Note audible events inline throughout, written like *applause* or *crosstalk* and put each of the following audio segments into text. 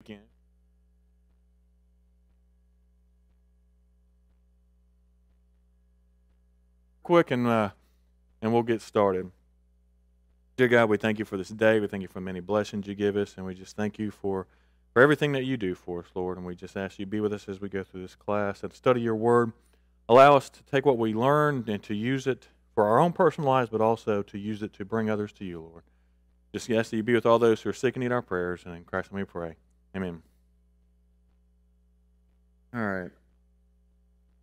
again. Quick and uh, and we'll get started. Dear God, we thank you for this day. We thank you for many blessings you give us, and we just thank you for for everything that you do for us, Lord. And we just ask you be with us as we go through this class and study your word. Allow us to take what we learned and to use it for our own personal lives, but also to use it to bring others to you, Lord. Just ask that you be with all those who are sick and need our prayers, and in Christ we pray. Amen. All right.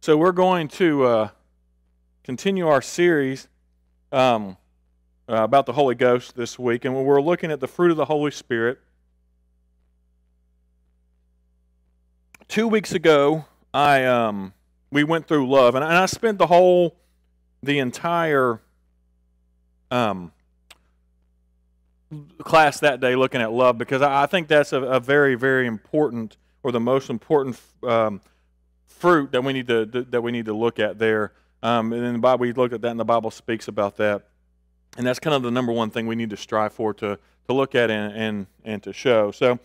So we're going to uh, continue our series um, uh, about the Holy Ghost this week, and we're looking at the fruit of the Holy Spirit. Two weeks ago, I um, we went through love, and I spent the whole, the entire um, class that day looking at love because I think that's a, a very, very important or the most important um, fruit that we need to that we need to look at there. Um, and in the Bible, we look at that, and the Bible speaks about that. And that's kind of the number one thing we need to strive for to to look at and and, and to show. So,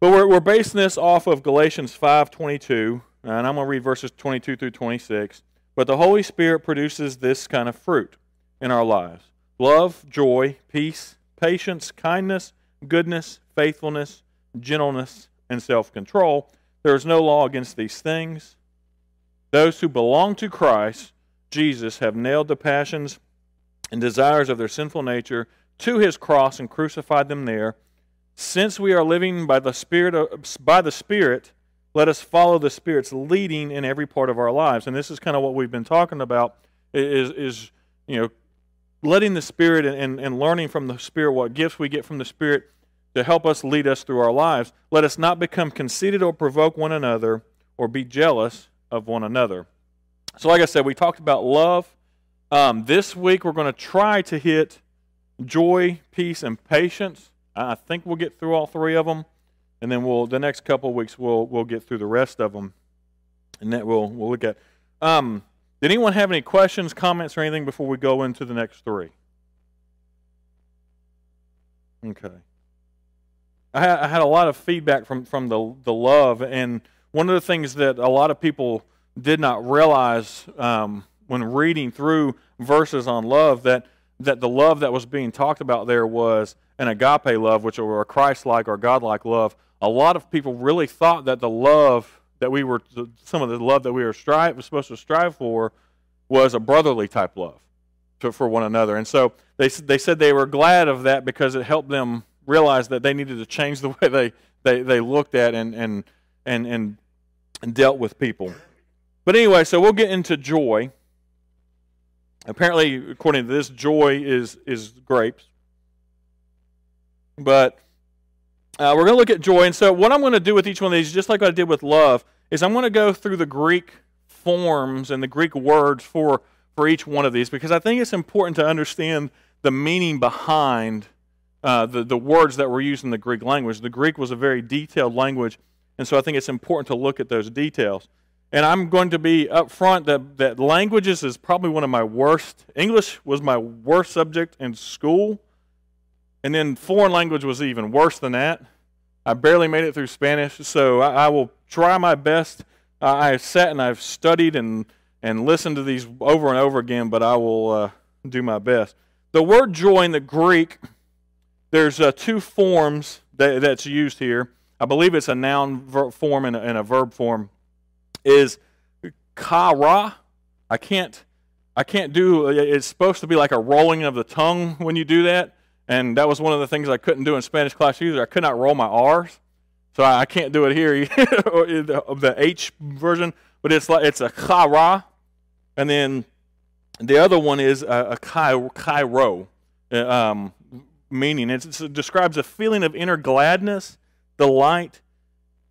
but we're we're basing this off of Galatians five twenty two, and I'm going to read verses twenty two through twenty six. But the Holy Spirit produces this kind of fruit in our lives: love, joy, peace, patience, kindness, goodness, faithfulness, gentleness, and self control. There is no law against these things. Those who belong to Christ Jesus have nailed the passions and desires of their sinful nature to his cross and crucified them there. Since we are living by the Spirit, by the Spirit, let us follow the Spirit's leading in every part of our lives. And this is kind of what we've been talking about is, is you know, letting the Spirit and, and, and learning from the Spirit what gifts we get from the Spirit to help us lead us through our lives. Let us not become conceited or provoke one another or be jealous of one another. So, like I said, we talked about love. Um, this week, we're going to try to hit joy, peace, and patience. I think we'll get through all three of them, and then we'll the next couple weeks we'll we'll get through the rest of them, and that we'll we'll look at. Um, did anyone have any questions, comments, or anything before we go into the next three? Okay. I had, I had a lot of feedback from, from the, the love, and one of the things that a lot of people did not realize um, when reading through verses on love that, that the love that was being talked about there was an agape love, which were a Christ like or God like love. A lot of people really thought that the love that we were some of the love that we were strive was supposed to strive for was a brotherly type love to, for one another. And so they they said they were glad of that because it helped them realize that they needed to change the *laughs* way they they, they looked at and and and and, and dealt with people. But anyway, so we'll get into joy. Apparently, according to this, joy is is grapes. But uh, we're going to look at joy. And so, what I'm going to do with each one of these, just like I did with love, is I'm going to go through the Greek forms and the Greek words for, for each one of these because I think it's important to understand the meaning behind uh, the, the words that were used in the Greek language. The Greek was a very detailed language, and so I think it's important to look at those details. And I'm going to be upfront that, that languages is probably one of my worst. English was my worst subject in school. And then foreign language was even worse than that. I barely made it through Spanish, so I, I will try my best. Uh, I have sat and I've studied and, and listened to these over and over again, but I will uh, do my best. The word joy in the Greek, there's uh, two forms that, that's used here. I believe it's a noun form and a, and a verb form. Is kara. I can't I can't do it's supposed to be like a rolling of the tongue when you do that. And that was one of the things I couldn't do in Spanish class either. I could not roll my R's. So I can't do it here, *laughs* the H version, but it's like it's a chara, and then the other one is a, a kairo, uh, um, meaning it describes a feeling of inner gladness, delight,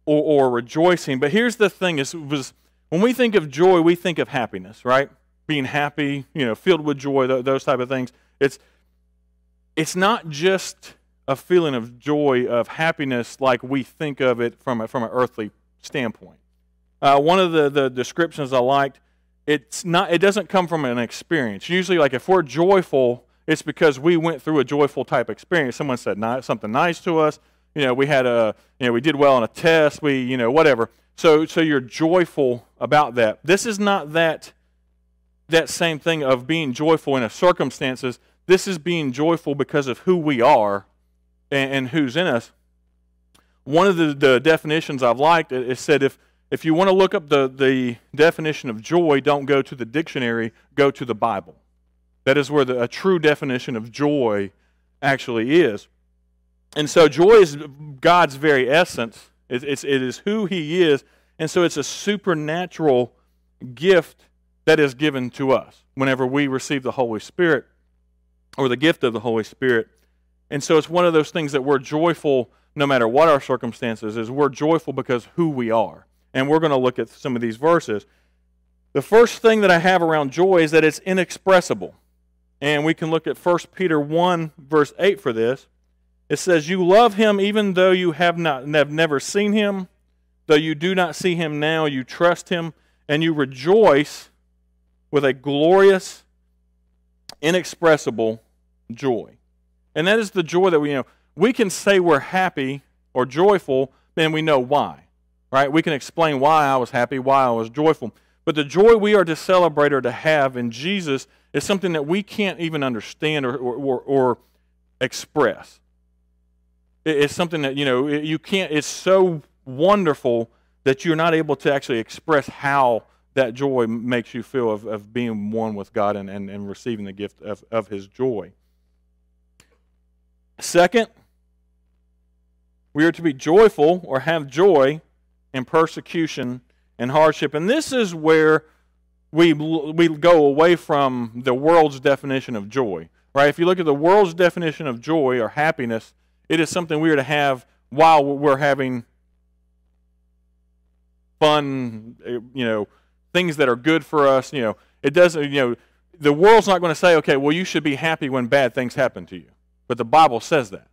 or, or rejoicing. But here's the thing: is was when we think of joy, we think of happiness, right? Being happy, you know, filled with joy, those type of things. It's it's not just a feeling of joy, of happiness, like we think of it from a, from an earthly standpoint. Uh, one of the, the descriptions I liked, it's not, it doesn't come from an experience. Usually, like if we're joyful, it's because we went through a joyful type experience. Someone said something nice to us, you know, we had a, you know, we did well on a test, we, you know, whatever. So, so you're joyful about that. This is not that, that same thing of being joyful in a circumstances. This is being joyful because of who we are and, and who's in us. One of the, the definitions I've liked is said if, if you want to look up the, the definition of joy, don't go to the dictionary, go to the Bible. That is where the, a true definition of joy actually is. And so joy is God's very essence. It's, it's, it is who He is. And so it's a supernatural gift that is given to us whenever we receive the Holy Spirit or the gift of the Holy Spirit. And so it's one of those things that we're joyful no matter what our circumstances is. We're joyful because who we are. And we're going to look at some of these verses. The first thing that I have around joy is that it's inexpressible. And we can look at 1 Peter 1, verse 8 for this. It says, You love him even though you have, not, have never seen him, though you do not see him now, you trust him, and you rejoice with a glorious, inexpressible joy. And that is the joy that we you know. We can say we're happy or joyful, then we know why. Right? We can explain why I was happy, why I was joyful. But the joy we are to celebrate or to have in Jesus is something that we can't even understand or, or, or, or express. It's something that, you know, you can't, it's so wonderful that you're not able to actually express how that joy makes you feel of, of being one with God and, and, and receiving the gift of, of His joy. Second, we are to be joyful or have joy in persecution and hardship. And this is where we, we go away from the world's definition of joy. Right? If you look at the world's definition of joy or happiness, it is something we are to have while we're having fun, eh, you know, things that are good for us. You know, it doesn't, you know, the world's not going to say, okay, well, you should be happy when bad things happen to you. But the Bible says that.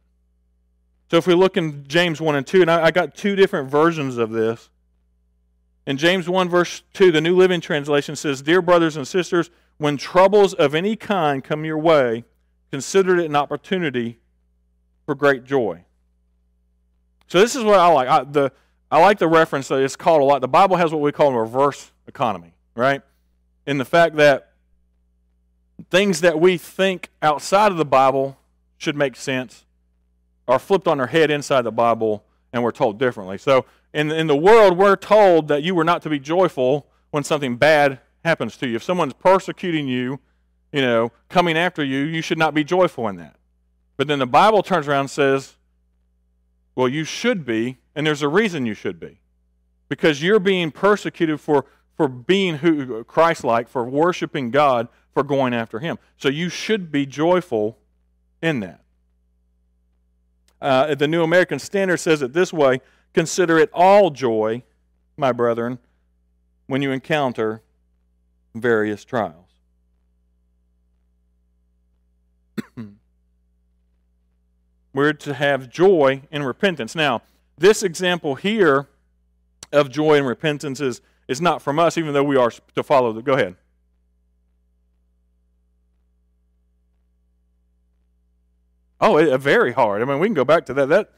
So if we look in James 1 and 2, and I, I got two different versions of this. In James 1, verse 2, the New Living Translation says, Dear brothers and sisters, when troubles of any kind come your way, consider it an opportunity for great joy. So this is what I like. I, the, I like the reference that it's called a lot. The Bible has what we call a reverse economy, right? In the fact that things that we think outside of the Bible should make sense are flipped on their head inside the Bible and we're told differently. So in, in the world, we're told that you were not to be joyful when something bad happens to you. If someone's persecuting you, you know, coming after you, you should not be joyful in that. But then the Bible turns around and says, well, you should be, and there's a reason you should be. Because you're being persecuted for, for being who Christ-like, for worshiping God, for going after Him. So you should be joyful in that. Uh, the New American Standard says it this way Consider it all joy, my brethren, when you encounter various trials. We're to have joy in repentance. Now, this example here of joy and repentance is, is not from us, even though we are to follow the. Go ahead. Oh, it, uh, very hard. I mean, we can go back to that. That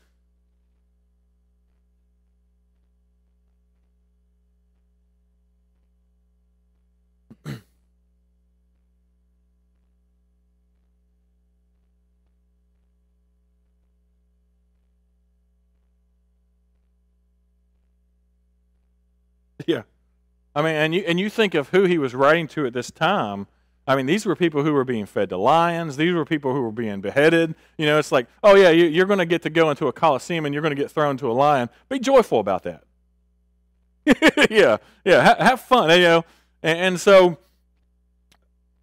Yeah. I mean, and you and you think of who he was writing to at this time. I mean, these were people who were being fed to lions. These were people who were being beheaded. You know, it's like, oh yeah, you, are going to get to go into a coliseum and you're going to get thrown to a lion. Be joyful about that. *laughs* yeah, yeah, ha- have fun. You know, and, and so,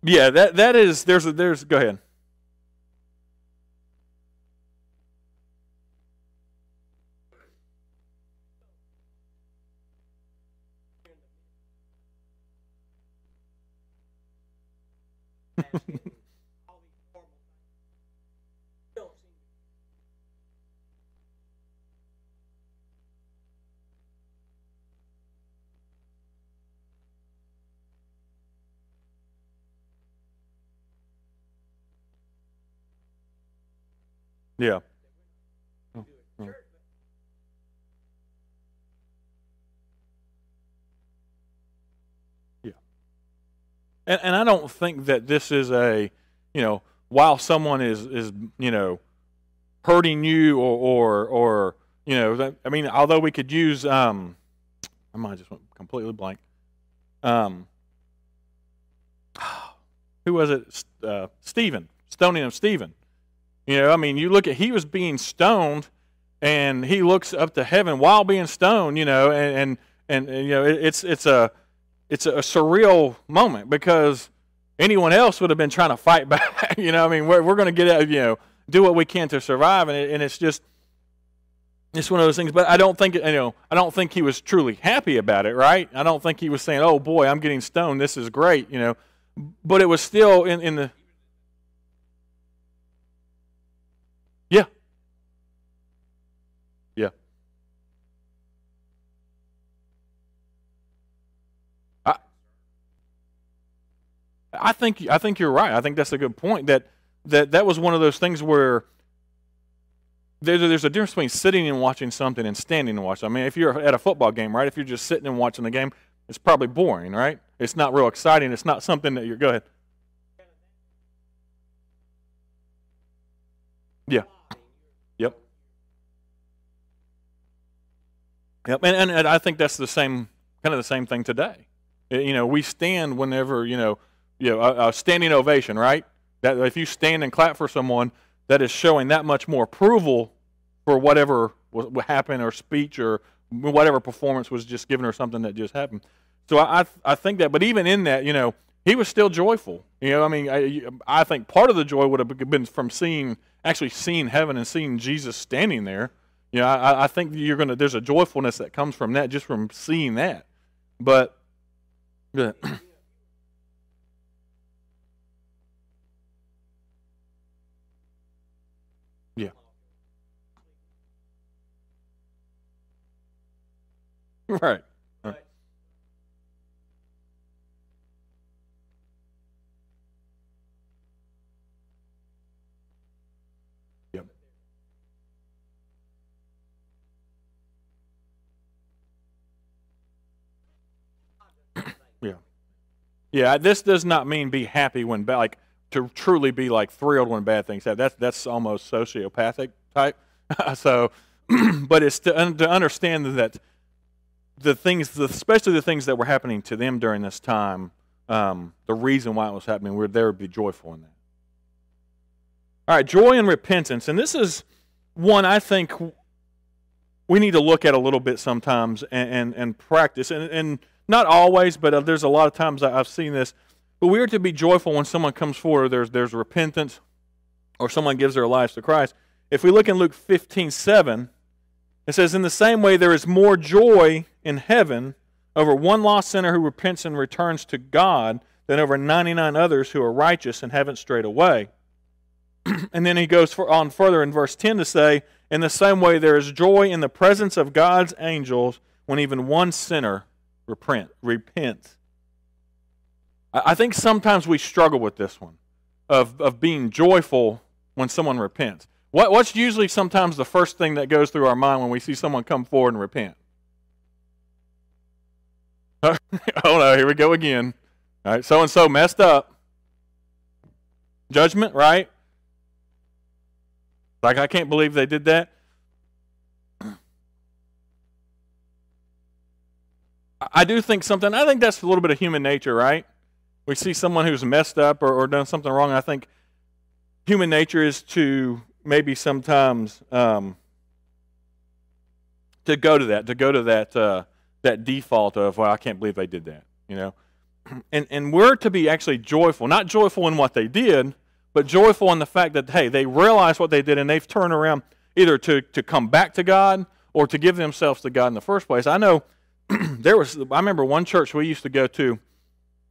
yeah, that that is there's a, there's go ahead. Yeah. And, and I don't think that this is a, you know, while someone is, is you know, hurting you or, or, or you know, that, I mean, although we could use, um, my mind just went completely blank. Um, *sighs* who was it? Uh, Stephen, stoning of Stephen. You know, I mean, you look at, he was being stoned and he looks up to heaven while being stoned, you know, and, and, and, and you know, it, it's, it's a, it's a surreal moment because anyone else would have been trying to fight *laughs* back. you know, I mean, we're, we're going to get out, you know, do what we can to survive. And, it, and it's just, it's one of those things, but I don't think you know. I don't think he was truly happy about it, right? I don't think he was saying, "Oh boy, I'm getting stoned. This is great," you know. But it was still in in the yeah, yeah. I I think I think you're right. I think that's a good point. That that that was one of those things where there's a, there's a difference between sitting and watching something and standing and watching. I mean, if you're at a football game, right? If you're just sitting and watching the game, it's probably boring, right? It's not real exciting. It's not something that you're. Go ahead. Yeah. Yep. Yep. And, and, and I think that's the same kind of the same thing today. You know, we stand whenever you know, you know, a, a standing ovation, right? That if you stand and clap for someone, that is showing that much more approval for whatever happened or speech or whatever performance was just given or something that just happened. So I, I, I think that, but even in that, you know, he was still joyful. You know, I mean, I, I think part of the joy would have been from seeing, actually seeing heaven and seeing Jesus standing there. You know, I, I think you're gonna. There's a joyfulness that comes from that, just from seeing that. But, yeah. *clears throat* *laughs* Right. yeah. Yeah, this does not mean be happy when bad, like to truly be like thrilled when bad things happen. That's that's almost sociopathic type. *laughs* so, *clears throat* but it's to, to understand that the things, especially the things that were happening to them during this time, um, the reason why it was happening, we're there to be joyful in that. All right, joy and repentance. And this is one I think we need to look at a little bit sometimes and, and, and practice. And, and not always, but uh, there's a lot of times I've seen this. But we are to be joyful when someone comes forward, there's, there's repentance, or someone gives their lives to Christ. If we look in Luke 15 7, it says, In the same way, there is more joy in heaven over one lost sinner who repents and returns to God than over 99 others who are righteous and haven't strayed away. *clears throat* and then he goes on further in verse 10 to say, In the same way, there is joy in the presence of God's angels when even one sinner repent, repents. I think sometimes we struggle with this one of, of being joyful when someone repents. What, what's usually sometimes the first thing that goes through our mind when we see someone come forward and repent? *laughs* oh no, here we go again. All right, so and so messed up. Judgment, right? Like, I can't believe they did that. *clears throat* I do think something, I think that's a little bit of human nature, right? We see someone who's messed up or, or done something wrong. I think human nature is to maybe sometimes um, to go to that, to go to that uh, that default of, well, I can't believe they did that, you know. *clears throat* And and we're to be actually joyful, not joyful in what they did, but joyful in the fact that hey, they realize what they did and they've turned around either to to come back to God or to give themselves to God in the first place. I know *clears throat* there was I remember one church we used to go to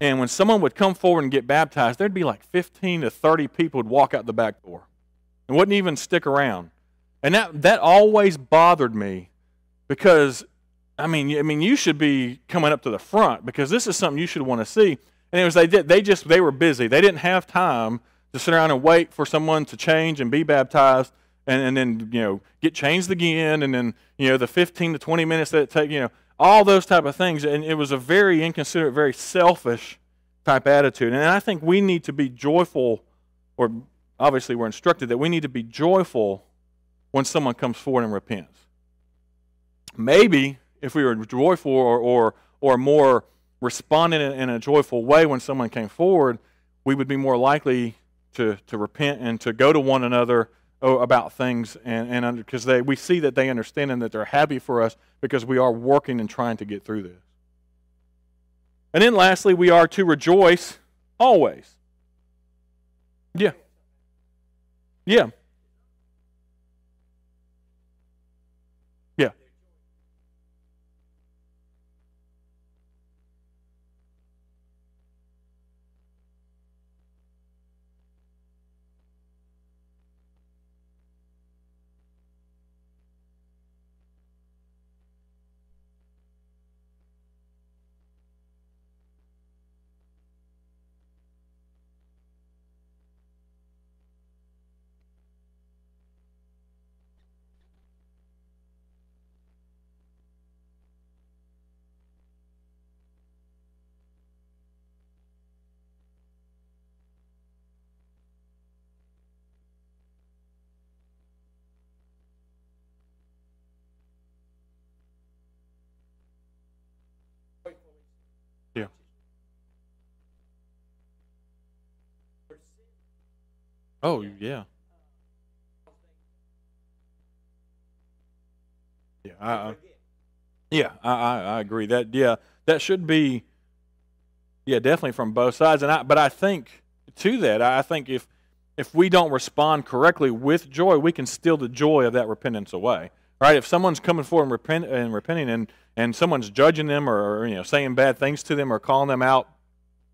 and when someone would come forward and get baptized, there'd be like 15 to 30 people would walk out the back door and wouldn't even stick around. And that, that always bothered me because, I mean, I mean, you should be coming up to the front because this is something you should want to see. And it was they did they just they were busy. They didn't have time to sit around and wait for someone to change and be baptized and, and then you know get changed again and then you know the 15 to 20 minutes that it take you know all those type of things and it was a very inconsiderate very selfish type attitude. And I think we need to be joyful, or obviously we're instructed that we need to be joyful when someone comes forward and repents. Maybe if we were joyful or, or, or more responding in, a joyful way when someone came forward, we would be more likely to, to repent and to go to one another oh, about things and, and because they we see that they understand and that they're happy for us because we are working and trying to get through this. And then lastly, we are to rejoice always. Yeah. Yeah. Oh, yeah. Yeah, I, I yeah, I, I agree. That yeah, that should be yeah, definitely from both sides. And I but I think to that, I think if if we don't respond correctly with joy, we can steal the joy of that repentance away. Right? If someone's coming forward and, repent, and repenting and, and someone's judging them or, or you know saying bad things to them or calling them out,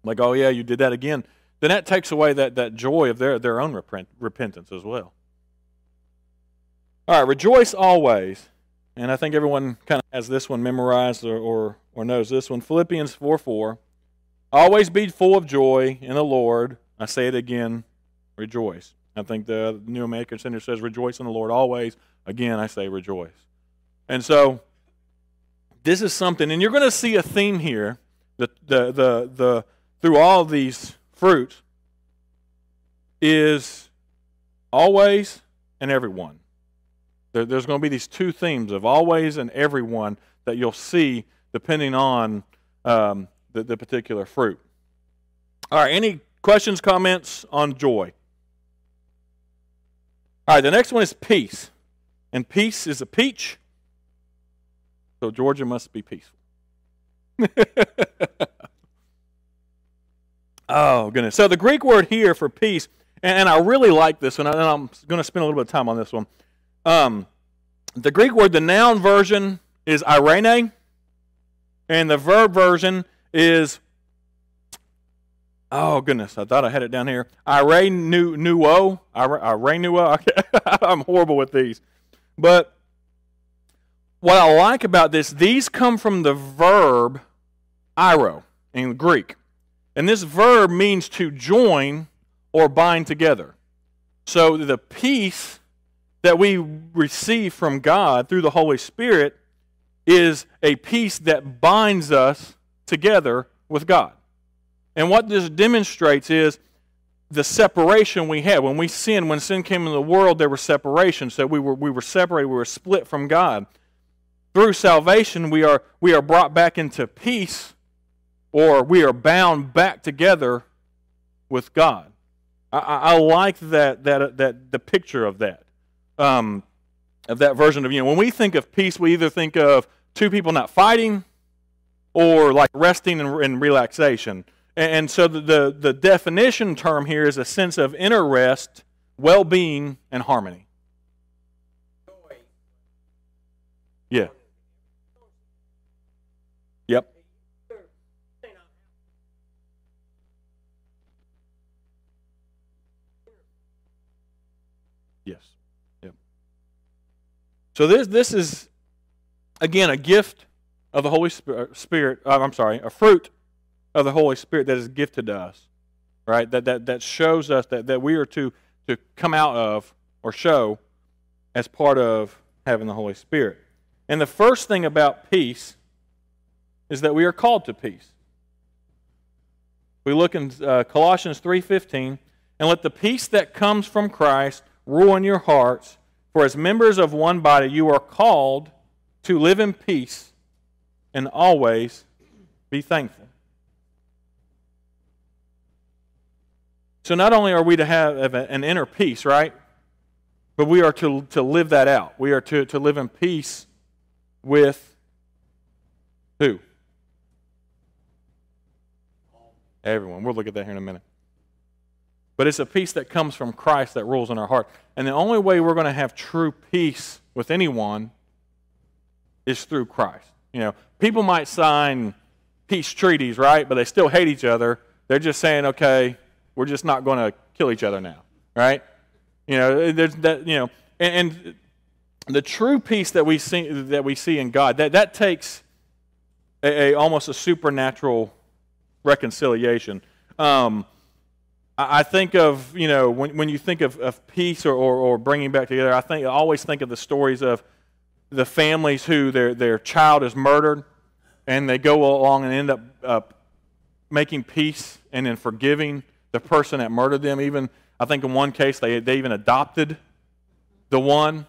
like, oh yeah, you did that again, then that takes away that, that joy of their, their own repent, repentance as well. All right, rejoice always. And I think everyone kind of has this one memorized or, or, or knows this one. Philippians 4 4. Always be full of joy in the Lord. I say it again, rejoice. I think the New American Standard says, rejoice in the Lord always. Again, I say rejoice. And so, this is something, and you're going to see a theme here the, the, the, the, through all these fruit is always and everyone. There, there's going to be these two themes of always and everyone that you'll see depending on um, the, the particular fruit. All right, any questions, comments on joy? All right, the next one is peace. And peace is a peach. So Georgia must be peaceful. *laughs* Oh, goodness. So the Greek word here for peace, and, I really like this one, and I'm going to spend a little bit of time on this one. Um, the Greek word, the noun version is irene, and the verb version is, oh, goodness, I thought I had it down here. Irenuo. Irenuo. *laughs* I'm horrible with these. But what I like about this, these come from the verb iro in Greek. And this verb means to join or bind together. So the peace that we receive from God through the Holy Spirit is a peace that binds us together with God. And what this demonstrates is the separation we had. When we sinned, when sin came into the world, there was separation. So we were, we were separated, we were split from God. Through salvation, we are, we are brought back into peace or we are bound back together with God. I, I like that, that, that the picture of that, um, of that version of you know when we think of peace, we either think of two people not fighting, or like resting and, and relaxation. And, and so the, the the definition term here is a sense of inner rest, well-being, and harmony. Yeah. Yep. Yes. Yep. So this this is again a gift of the Holy Spirit. Uh, I'm sorry, a fruit of the Holy Spirit that is gifted to us, right? That that that shows us that that we are to to come out of or show as part of having the Holy Spirit. And the first thing about peace is that we are called to peace. We look in uh, Colossians 3:15, and let the peace that comes from Christ rule in your hearts, for as members of one body you are called to live in peace and always be thankful. So not only are we to have an inner peace, right? But we are to, to live that out. We are to, to live in peace with who? Everyone. We'll look at that here in a minute. But it's a peace that comes from Christ that rules in our heart. And the only way we're going to have true peace with anyone is through Christ. You know, people might sign peace treaties, right? But they still hate each other. They're just saying, okay, we're just not going to kill each other now, right? You know, there's that. You know, and, and the true peace that we see that we see in God that that takes a, a almost a supernatural reconciliation. Um, I, think of you know when when you think of, of peace or, or, or bringing back together, I think I always think of the stories of the families who their their child is murdered, and they go along and end up uh, making peace and then forgiving the person that murdered them. Even I think in one case they, they even adopted the one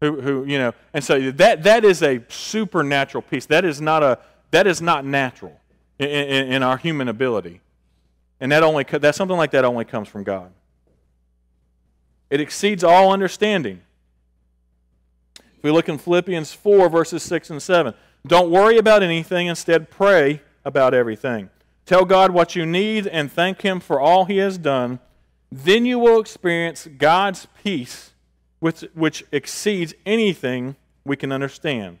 who, who you know, and so that, that is a supernatural peace. That is not, a, that is not natural in, in, in our human ability. And that only, that something like that only comes from God. It exceeds all understanding. If we look in Philippians 4, verses 6 and 7, don't worry about anything, instead, pray about everything. Tell God what you need and thank Him for all He has done. Then you will experience God's peace, which, which exceeds anything we can understand.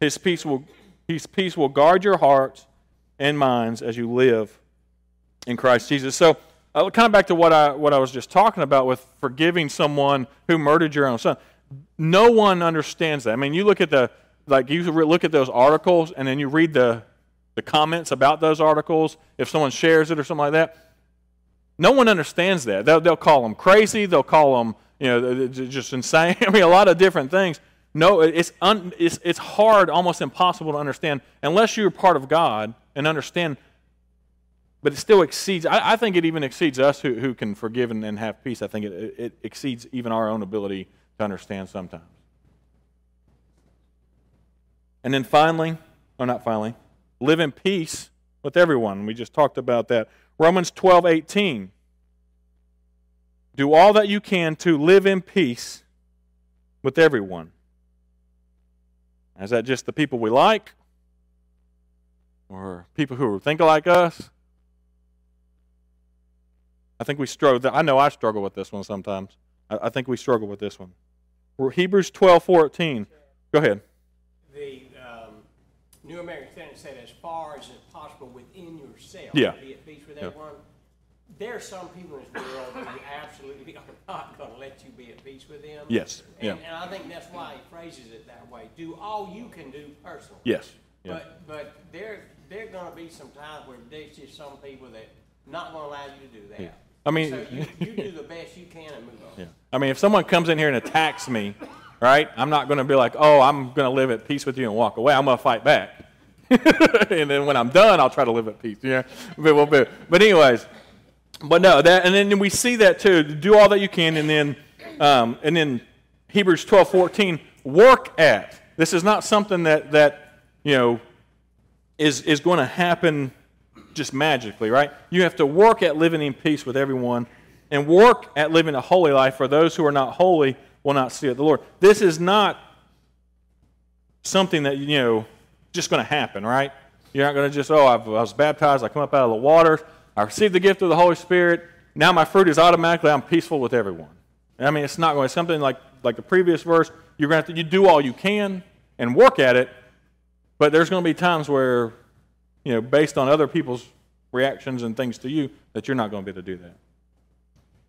His peace, will, his peace will guard your hearts and minds as you live in Christ Jesus. So, uh, kind of back to what I, what I was just talking about with forgiving someone who murdered your own son. No one understands that. I mean, you look at the like you look at those articles and then you read the the comments about those articles, if someone shares it or something like that, no one understands that. They'll, they'll call them crazy. They'll call them, you know, just insane. *laughs* I mean, a lot of different things. No, it's, un, it's, it's hard, almost impossible to understand unless you're part of God and understand. But it still exceeds, I, I think it even exceeds us who, who can forgive and, and have peace. I think it, it exceeds even our own ability to understand sometimes. And then finally, or not finally, live in peace with everyone. We just talked about that. Romans 12 18. Do all that you can to live in peace with everyone. Is that just the people we like? Or people who think like us? I think we struggle. I know I struggle with this one sometimes. I, think we struggle with this one. Hebrews 12 14. Go ahead. The um, New American Standard said, as far as it's possible within yourself, yeah. be at peace with yeah. everyone. There are some people in this world that you absolutely *laughs* are not going to let you be at peace with them. Yes. And, yeah. and I think that's why he phrases it that way. Do all you can do personally. Yes. Yeah. But but there there are going to be some times where there's just some people that not going to allow you to do that. Yeah. I mean, so you, you do the best you can and move on. Yeah. I mean, if someone comes in here and attacks me, right? I'm not going to be like, oh, I'm going to live at peace with you and walk away. I'm going to fight back. *laughs* and then when I'm done, I'll try to live at peace. Yeah. *laughs* But, but, but anyways, but no, that and then we see that too. Do all that you can, and then um, and then Hebrews 12, 14, work at. This is not something that that you know is is going to happen just magically, right? You have to work at living in peace with everyone and work at living a holy life, for those who are not holy will not see it. the Lord. This is not something that, you know, just going to happen, right? You're not going to just, oh, I was baptized, I come up out of the water, I received the gift of the Holy Spirit, now my fruit is automatically, I'm peaceful with everyone. I mean, it's not going to, something like, like the previous verse, you're going to have to you do all you can and work at it, but there's going to be times where, you know, based on other people's reactions and things to you, that you're not going to be able to do that.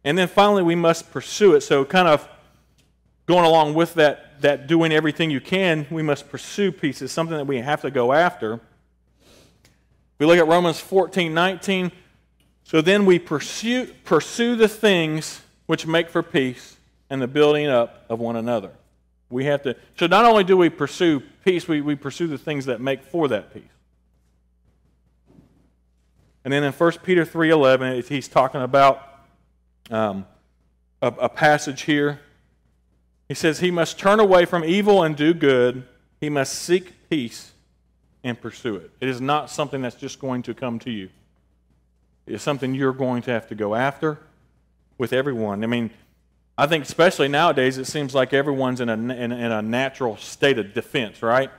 And then finally, we must pursue it. So, kind of going along with that, that doing everything you can, we must pursue peace. It's something that we have to go after. We look at Romans 14 19, so then we pursue, pursue the things which make for peace and the building up of one another. We have to, so not only do we pursue peace, we, we pursue the things that make for that peace. And then in 1 Peter 3.11, he's talking about um, a, a passage here. He says, He must turn away from evil and do good. He must seek peace and pursue it. It is not something that's just going to come to you. It's something you're going to have to go after with everyone. I mean, I think especially nowadays, it seems like everyone's in a, in, in a natural state of defense, right?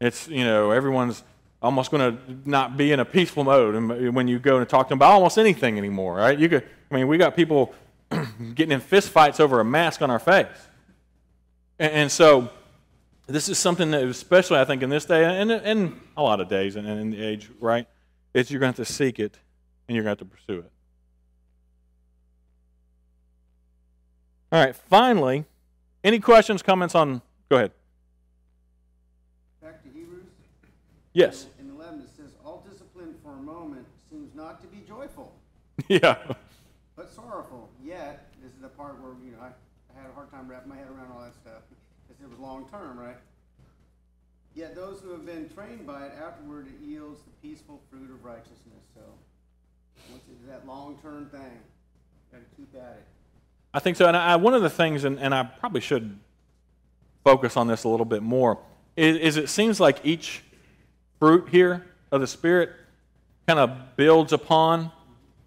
It's, you know, everyone's almost going to not be in a peaceful mode and when you go and talk to them about almost anything anymore, right? You could, I mean, we got people *clears throat* getting in fistfights over a mask on our face. And, and, so this is something that, especially I think in this day and in a lot of days and in the age, right, is you're going to have to seek it and you're going to have to pursue it. All right, finally, any questions, comments on? Go ahead. Back to Hebrews. Yes. In 11, it says, All discipline for a moment seems not to be joyful, *laughs* Yeah. but sorrowful. Yet, this is the part where, you know, I, I had a hard time wrapping my head around all that stuff because it was long term, right? Yet those who have been trained by it, afterward it yields the peaceful fruit of righteousness. So, once it's that long term thing, got to keep at it. I think so. And I, one of the things, and, and I probably should focus on this a little bit more, is, is it seems like each fruit here of the Spirit kind of builds upon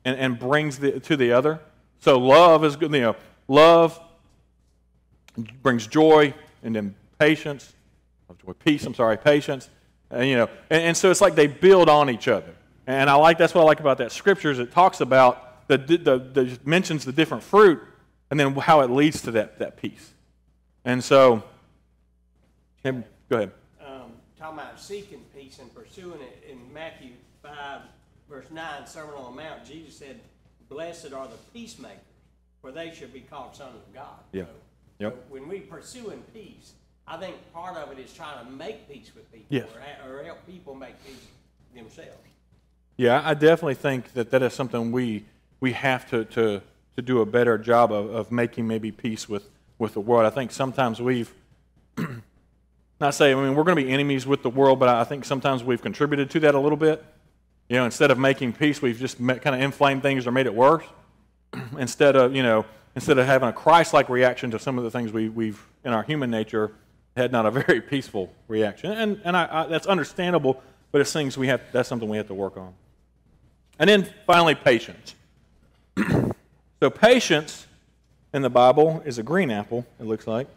and, and brings the, to the other. So love is good. You know, love brings joy, and then patience, joy, peace. I'm sorry, patience. And, you know, and, and so it's like they build on each other. And I like that's what I like about that scripture is it talks about the, the, the mentions the different fruit and then how it leads to that, that peace. And so, go ahead. Um, talking about seeking peace and pursuing it in Matthew 5, verse 9, Sermon on the Mount, Jesus said, Blessed are the peacemakers, for they should be called sons of God. Yeah. So, yep. so when we pursuing peace, I think part of it is trying to make peace with people yes. or, or help people make peace themselves. Yeah, I definitely think that that is something we, we have to, to to do a better job of, of making maybe peace with, with the world. I think sometimes we've, *clears throat* not say, I mean, we're going to be enemies with the world, but I think sometimes we've contributed to that a little bit. You know, instead of making peace, we've just met, kind of inflamed things or made it worse. *clears throat* instead of, you know, instead of having a Christ-like reaction to some of the things we, we've, in our human nature, had not a very *laughs* peaceful reaction. And, and I, I, that's understandable, but it's things we have, that's something we have to work on. And then finally, patience. *clears throat* So, patience in the Bible is a green apple, it looks like.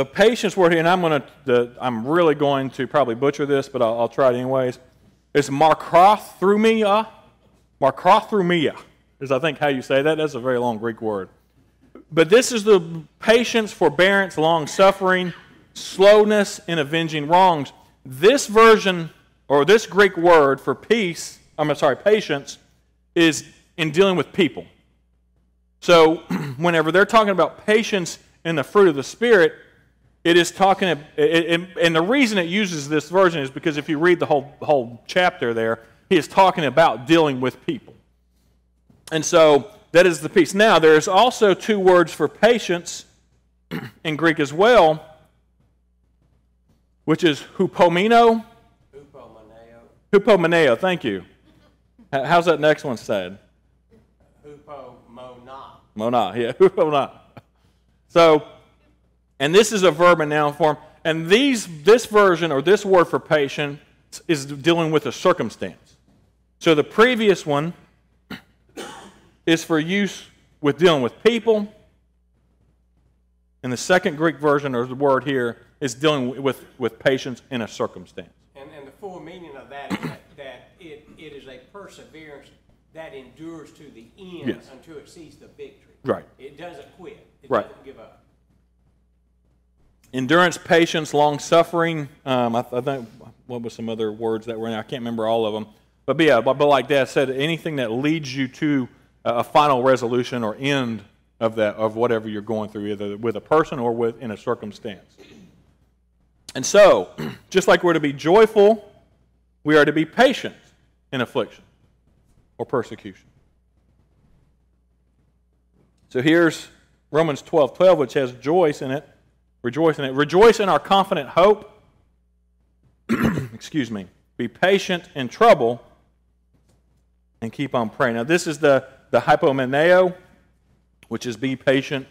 The patience word here, and I'm going to, I'm really going to probably butcher this, but I'll, I'll try it anyways. It's markothrumia. Markothrumia is, I think, how you say that. That's a very long Greek word. But this is the patience, forbearance, long suffering, slowness in avenging wrongs. This version, or this Greek word for peace, I'm sorry, patience is in dealing with people. So, *clears throat* whenever they're talking about patience in the fruit of the Spirit, it is talking, it, it, and the reason it uses this version is because if you read the whole, whole chapter there, he is talking about dealing with people. And so, that is the piece. Now, there's also two words for patience *clears throat* in Greek as well, which is hupomino. Hupomoneo. Hupomoneo, thank you. How's that next one said? Hupo mona. Mona, yeah, *laughs* hupomona. So, and this is a verb and noun form. And these, this version or this word for patient is dealing with a circumstance. So the previous one *coughs* is for use with dealing with people. And the second Greek version, or the word here, is dealing with, with patience in a circumstance. And, and the full meaning of that is that, that it, it is a perseverance that endures to the end Yes. until it sees the victory. Right. It doesn't quit. It Right. doesn't give up. Endurance, patience, long suffering. Um, I, I think what was some other words that were in there? I can't remember all of them. But, yeah, but, but like that said, anything that leads you to a, a final resolution or end of that of whatever you're going through, either with a person or with in a circumstance. And so, *clears throat* just like we're to be joyful, we are to be patient in affliction or persecution. So here's Romans 12 12, which has joy in it. Rejoice in it. Rejoice in our confident hope. *clears throat* excuse me, be patient in trouble and keep on praying. Now, this is the, the hypomeneo, which is be patient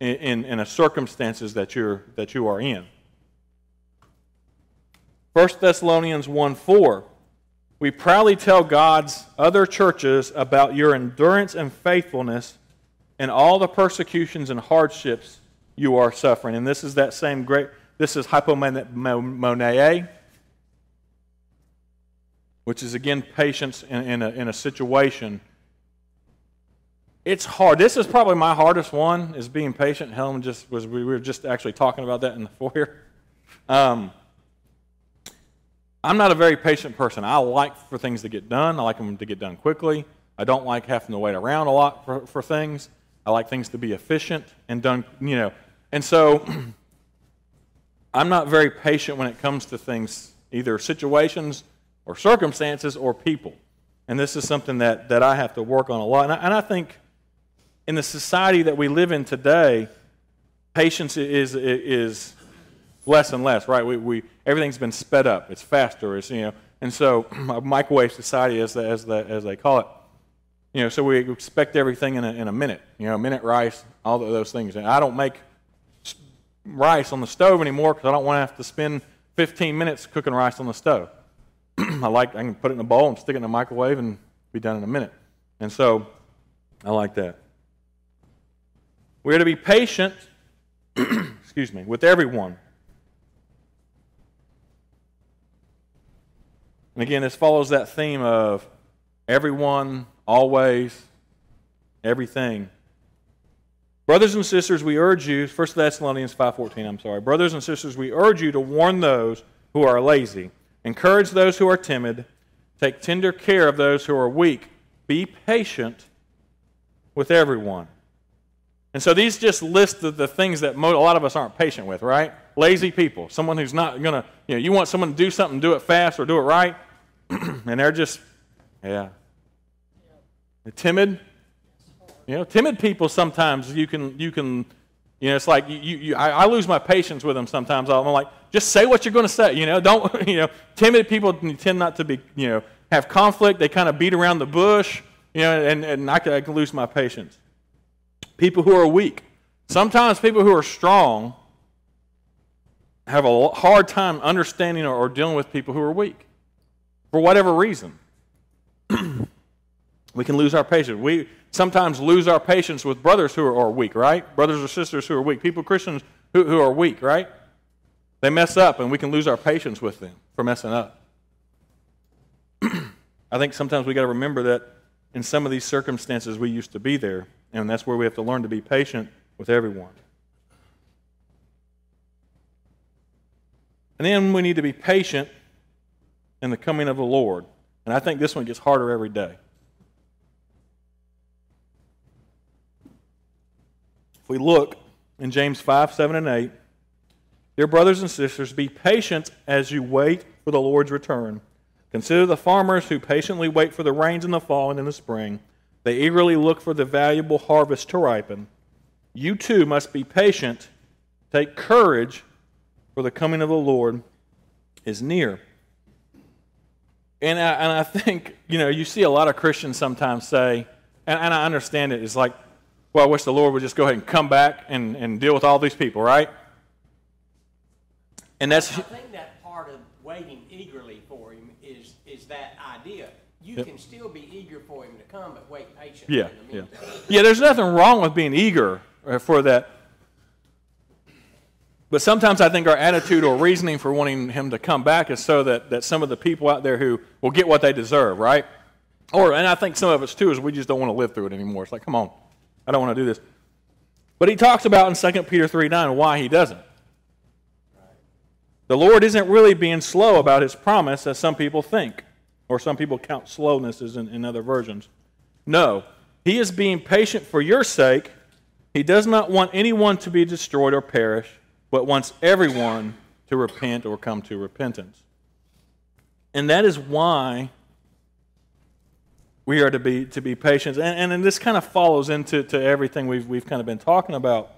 in, in, in a circumstances that, you're, that you are in. 1 Thessalonians 1 4. We proudly tell God's other churches about your endurance and faithfulness in all the persecutions and hardships you are suffering. And this is that same great, this is hypomone, which is again patience in, in, a, in a situation. It's hard. This is probably my hardest one, is being patient. Helen just was, we were just actually talking about that in the *laughs* foyer. Um, I'm not a very patient person. I like for things to get done. I like them to get done quickly. I don't like having to wait around a lot for, for things. I like things to be efficient and done, you know. And so *clears throat* I'm not very patient when it comes to things, either situations or circumstances or people. And this is something that, that I have to work on a lot. And I, and I think in the society that we live in today, patience is, is less and less, right? We, we, everything's been sped up. It's faster. It's, you know, and so *clears throat* a microwave society, as, the, as, the, as they call it, you know, so we expect everything in a, in a minute. You know, minute rice, all of those things. And I don't make rice on the stove anymore because I don't want to have to spend 15 minutes cooking rice on the stove. *clears throat* I like I can put it in a bowl and stick it in the microwave and be done in a minute. And so I like that. We're to be patient, *clears throat* excuse me, with everyone And again, this follows that theme of everyone, always, everything. Brothers and sisters, we urge you, 1 Thessalonians 5.14, I'm sorry. Brothers and sisters, we urge you to warn those who are lazy, encourage those who are timid, take tender care of those who are weak, be patient with everyone. And so these just list the, the things that mo- a lot of us aren't patient with, right? Lazy people, someone who's not going to, you know, you want someone to do something, do it fast or do it right. *clears throat* and they're just, yeah. They're timid. You know, timid people sometimes you can, you can, you know, it's like you, you, I, I lose my patience with them sometimes. I'm like, just say what you're going to say. You know, don't, *laughs* you know, timid people tend not to be, you know, have conflict. They kind of beat around the bush, you know, and, and I, can, I can lose my patience. People who are weak. Sometimes people who are strong have a hard time understanding or, or dealing with people who are weak for whatever reason. *clears throat* we can lose our patience. We sometimes lose our patience with brothers who are, weak, right? Brothers or sisters who are weak. People, Christians who, who are weak, right? They mess up and we can lose our patience with them for messing up. *clears throat* I think sometimes we got to remember that in some of these circumstances we used to be there, and that's where we have to learn to be patient with everyone. And then we need to be patient in the coming of the Lord. And I think this one gets harder every day. If we look in James 5, 7, and 8, Dear brothers and sisters, be patient as you wait for the Lord's return. Consider the farmers who patiently wait for the rains in the fall and in the spring. They eagerly look for the valuable harvest to ripen. You too must be patient. Take courage, for the coming of the Lord is near. And I, and I think, you know, you see a lot of Christians sometimes say, and, and I understand it, it's like, well, I wish the Lord would just go ahead and come back and, and deal with all these people, right? And that's. I think that part of waiting eagerly for Him is, is that idea. You yep. can still be eager for Him to come, but wait patiently. Yeah, yeah. Yeah, there's nothing wrong with being eager uh, for that but sometimes I think our attitude or reasoning for wanting him to come back is so that, that some of the people out there who will get what they deserve, right? Or, and I think some of us too is we just don't want to live through it anymore. It's like, come on, I don't want to do this. But he talks about in 2 Peter 3 9 why he doesn't. The Lord isn't really being slow about his promise as some people think, or some people count slowness as in, in other versions. No, he is being patient for your sake. He does not want anyone to be destroyed or perish but wants everyone to repent or come to repentance. And that is why we are to be, to be patient. And, and, this kind of follows into to everything we've, we've kind of been talking about.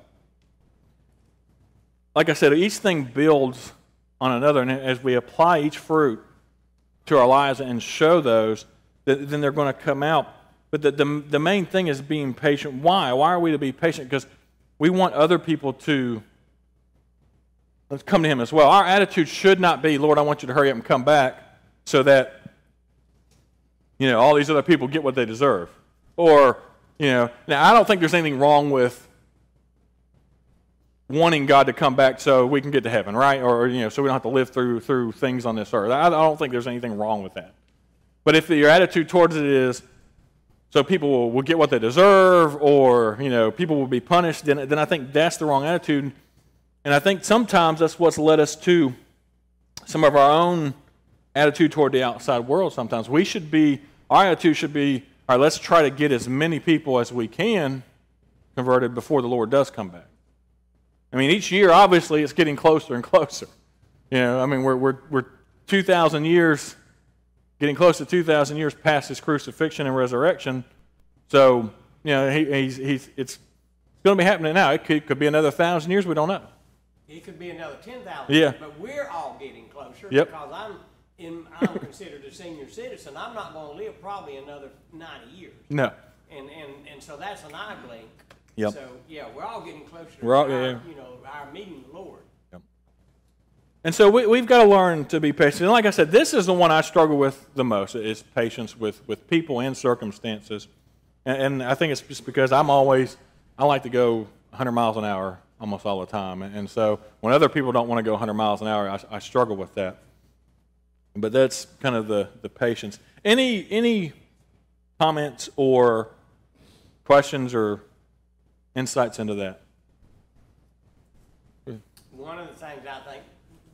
Like I said, each thing builds on another, and as we apply each fruit, to our lives and show those, then they're going to come out. But the, the, the main thing is being patient. Why? Why are we to be patient? Because we want other people to let's come to Him as well. Our attitude should not be, Lord, I want you to hurry up and come back so that, you know, all these other people get what they deserve. Or, you know, now I don't think there's anything wrong with wanting God to come back so we can get to heaven, right? Or, you know, so we don't have to live through, through things on this earth. I, don't think there's anything wrong with that. But if your attitude towards it is, so people will, will get what they deserve or, you know, people will be punished, then, then I think that's the wrong attitude. And I think sometimes that's what's led us to some of our own attitude toward the outside world sometimes. We should be, our attitude should be, all right, let's try to get as many people as we can converted before the Lord does come back. I mean, each year, obviously, it's getting closer and closer. You know, I mean, we're, we're, we're 2,000 years, getting close to 2,000 years past his crucifixion and resurrection. So, you know, he, he's, he's, it's it's going to be happening now. It could, could be another 1,000 years. We don't know. It could be another 10,000 Yeah. but we're all getting closer Yep. because I'm, in, I'm considered a senior citizen. I'm not going to live probably another 90 years. No. And, and, and so that's an eye blink. Yep. So, yeah, we're all getting closer We're all- to our, yeah. you know, our meeting the Lord. Yep. And so we, we've got to learn to be patient. And like I said, this is the one I struggle with the most is patience with, with people and circumstances. And, and I think it's just because I'm always, I like to go 100 miles an hour almost all the time. And, and so when other people don't want to go 100 miles an hour, I, I struggle with that. But that's kind of the, the patience. Any, any comments or questions or insights into that? One of the things I think,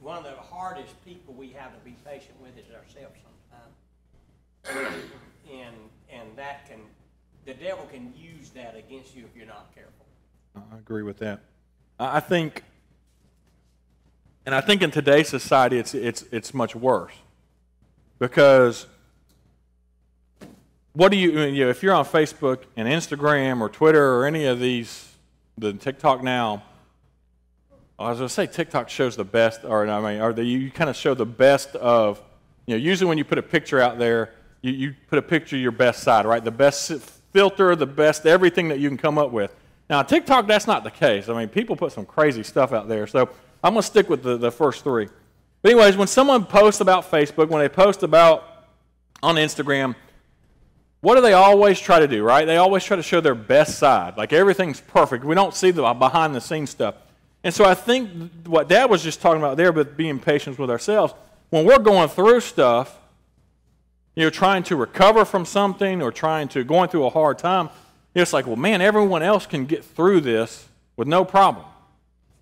one of the hardest people we have to be patient with is ourselves sometimes. *clears throat* and, and that can, the devil can use that against you if you're not careful. I agree with that. I I think, and I think in today's society, it's, it's, it's much worse. Because what do you, you know, if you're on Facebook and Instagram or Twitter or any of these, the TikTok now, I was going to say TikTok shows the best, or I mean, or the, you kind of show the best of, you know, usually when you put a picture out there, you, you put a picture your best side, right? The best filter, the best everything that you can come up with. Now, TikTok, that's not the case. I mean, people put some crazy stuff out there. So I'm going to stick with the, the first three. But, anyways, when someone posts about Facebook, when they post about on Instagram, what do they always try to do, right? They always try to show their best side. Like everything's perfect. We don't see the behind the scenes stuff. And so I think what Dad was just talking about there, but being patient with ourselves, when we're going through stuff, you know, trying to recover from something or trying to going through a hard time, it's like, well, man, everyone else can get through this with no problem.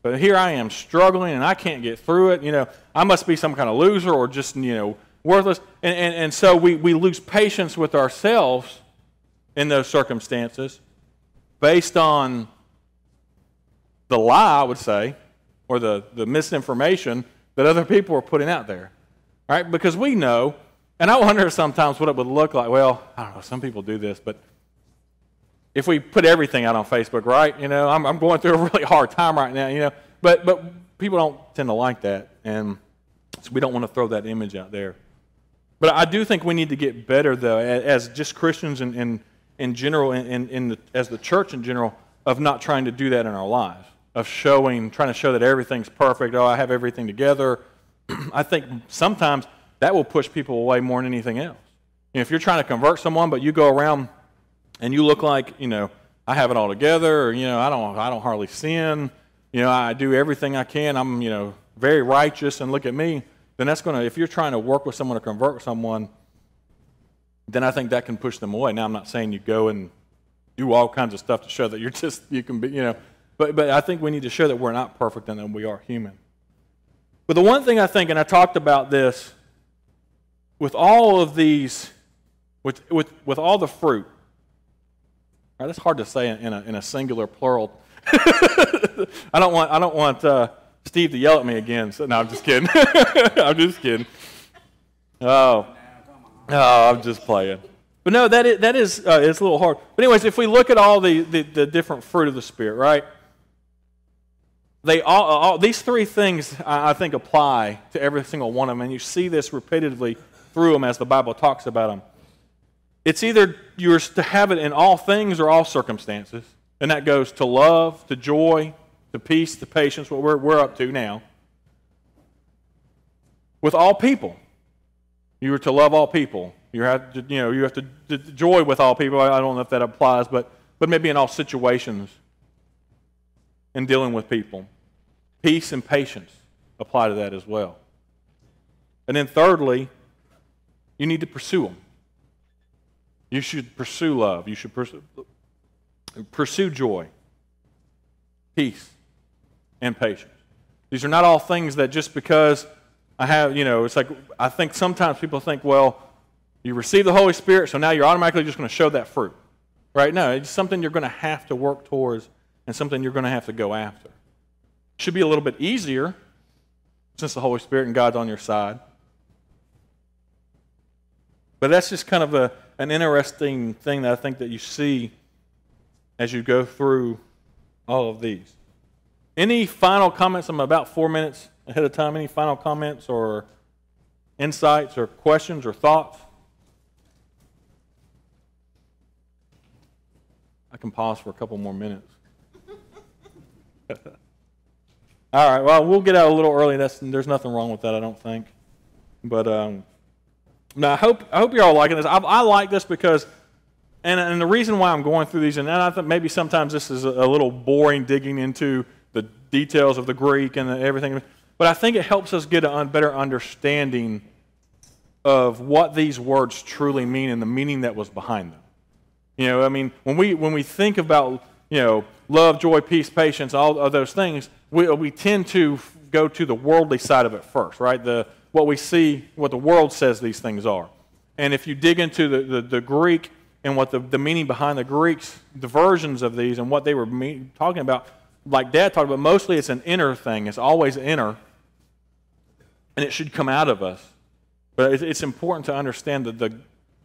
But here I am struggling and I can't get through it. You know, I must be some kind of loser or just, you know, worthless. And, and, and so we, we lose patience with ourselves in those circumstances based on the lie, I would say, or the, the misinformation that other people are putting out there. Right? Because we know, and I wonder sometimes what it would look like. Well, I don't know, some people do this, but if we put everything out on Facebook, right? You know, I'm, I'm going through a really hard time right now, you know, but, but people don't tend to like that, and so we don't want to throw that image out there. But I do think we need to get better, though, as just Christians in, in, in general, in, in the, as the church in general, of not trying to do that in our lives, of showing, trying to show that everything's perfect. Oh, I have everything together. *clears throat* I think sometimes that will push people away more than anything else. You know, if you're trying to convert someone, but you go around and you look like, you know, I have it all together, or, you know, I don't, I don't hardly sin, you know, I do everything I can, I'm, you know, very righteous, and look at me, then that's going to, if you're trying to work with someone to convert someone, then I think that can push them away. Now, I'm not saying you go and do all kinds of stuff to show that you're *laughs* just, you can be, you know, but, but I think we need to show that we're not perfect and that we are human. But the one thing I think, and I talked about this, with all of these, with, with, with all the fruit, right, that's hard to say in a, in a singular plural. *laughs* I don't want, I don't want uh, Steve to yell at me again. So, no, I'm just kidding. *laughs* I'm just kidding. Oh, oh, I'm just playing. But no, that is, that is uh, it's a little hard. But anyways, if we look at all the, the, the different fruit of the Spirit, right? They all, all these three things I, I think apply to every single one of them, and you see this repeatedly through them as the Bible talks about them. It's either you're to have it in all things or all circumstances, and that goes to love, to joy, to peace, to patience, what we're, we're up to now. With all people, you are to love all people. You have to, you know, you have to, to joy with all people. I don't know if that applies, but, but maybe in all situations in dealing with people. Peace and patience apply to that as well. And then, thirdly, you need to pursue them. You should pursue love. You should pursue, pursue joy, peace, and patience. These are not all things that just because I have, you know, it's like I think sometimes people think, well, you receive the Holy Spirit, so now you're automatically just going to show that fruit. Right? No, it's something you're going to have to work towards and something you're going to have to go after. It Should be a little bit easier since the Holy Spirit and God's on your side. But that's just kind of a, an interesting thing that I think that you see as you go through all of these. Any final comments? I'm about four minutes ahead of time. Any final comments or insights or questions or thoughts? I can pause for a couple more minutes. *laughs* All right. Well, we'll get out a little early. That's, there's nothing wrong with that, I don't think. But um, now I hope I hope you're all liking this. I, I like this because, and and the reason why I'm going through these, and I think maybe sometimes this is a, little boring digging into the details of the Greek and the, everything, but I think it helps us get a better understanding of what these words truly mean and the meaning that was behind them. You know, I mean, when we when we think about you know love, joy, peace, patience, all of those things, we we tend to go to the worldly side of it first, right? The what we see, what the world says these things are. And if you dig into the, the, the Greek and what the, the meaning behind the Greeks, the versions of these and what they were mean, talking about, like Dad talked about, mostly it's an inner thing. It's always inner, and it should come out of us. But it's important to understand that the,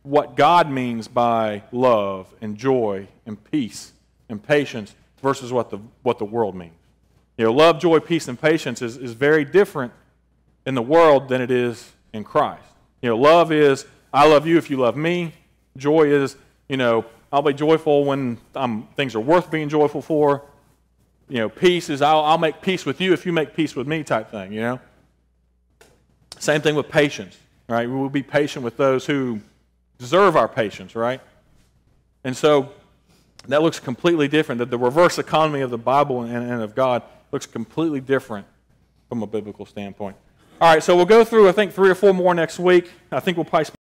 what God means by love and joy and peace and patience versus what the, what the world means. You know, love, joy, peace, and patience is, is very different in the world than it is in Christ. You know, love is, I love you if you love me. Joy is, you know, I'll be joyful when um, things are worth being joyful for. You know, peace is, I'll, I'll make peace with you if you make peace with me type thing, you know. Same thing with patience, right? We will be patient with those who deserve our patience, right? And so that looks completely different. That the reverse economy of the Bible and, and of God looks completely different from a biblical standpoint. All right, so we'll go through, I think, three or four more next week. I think we'll probably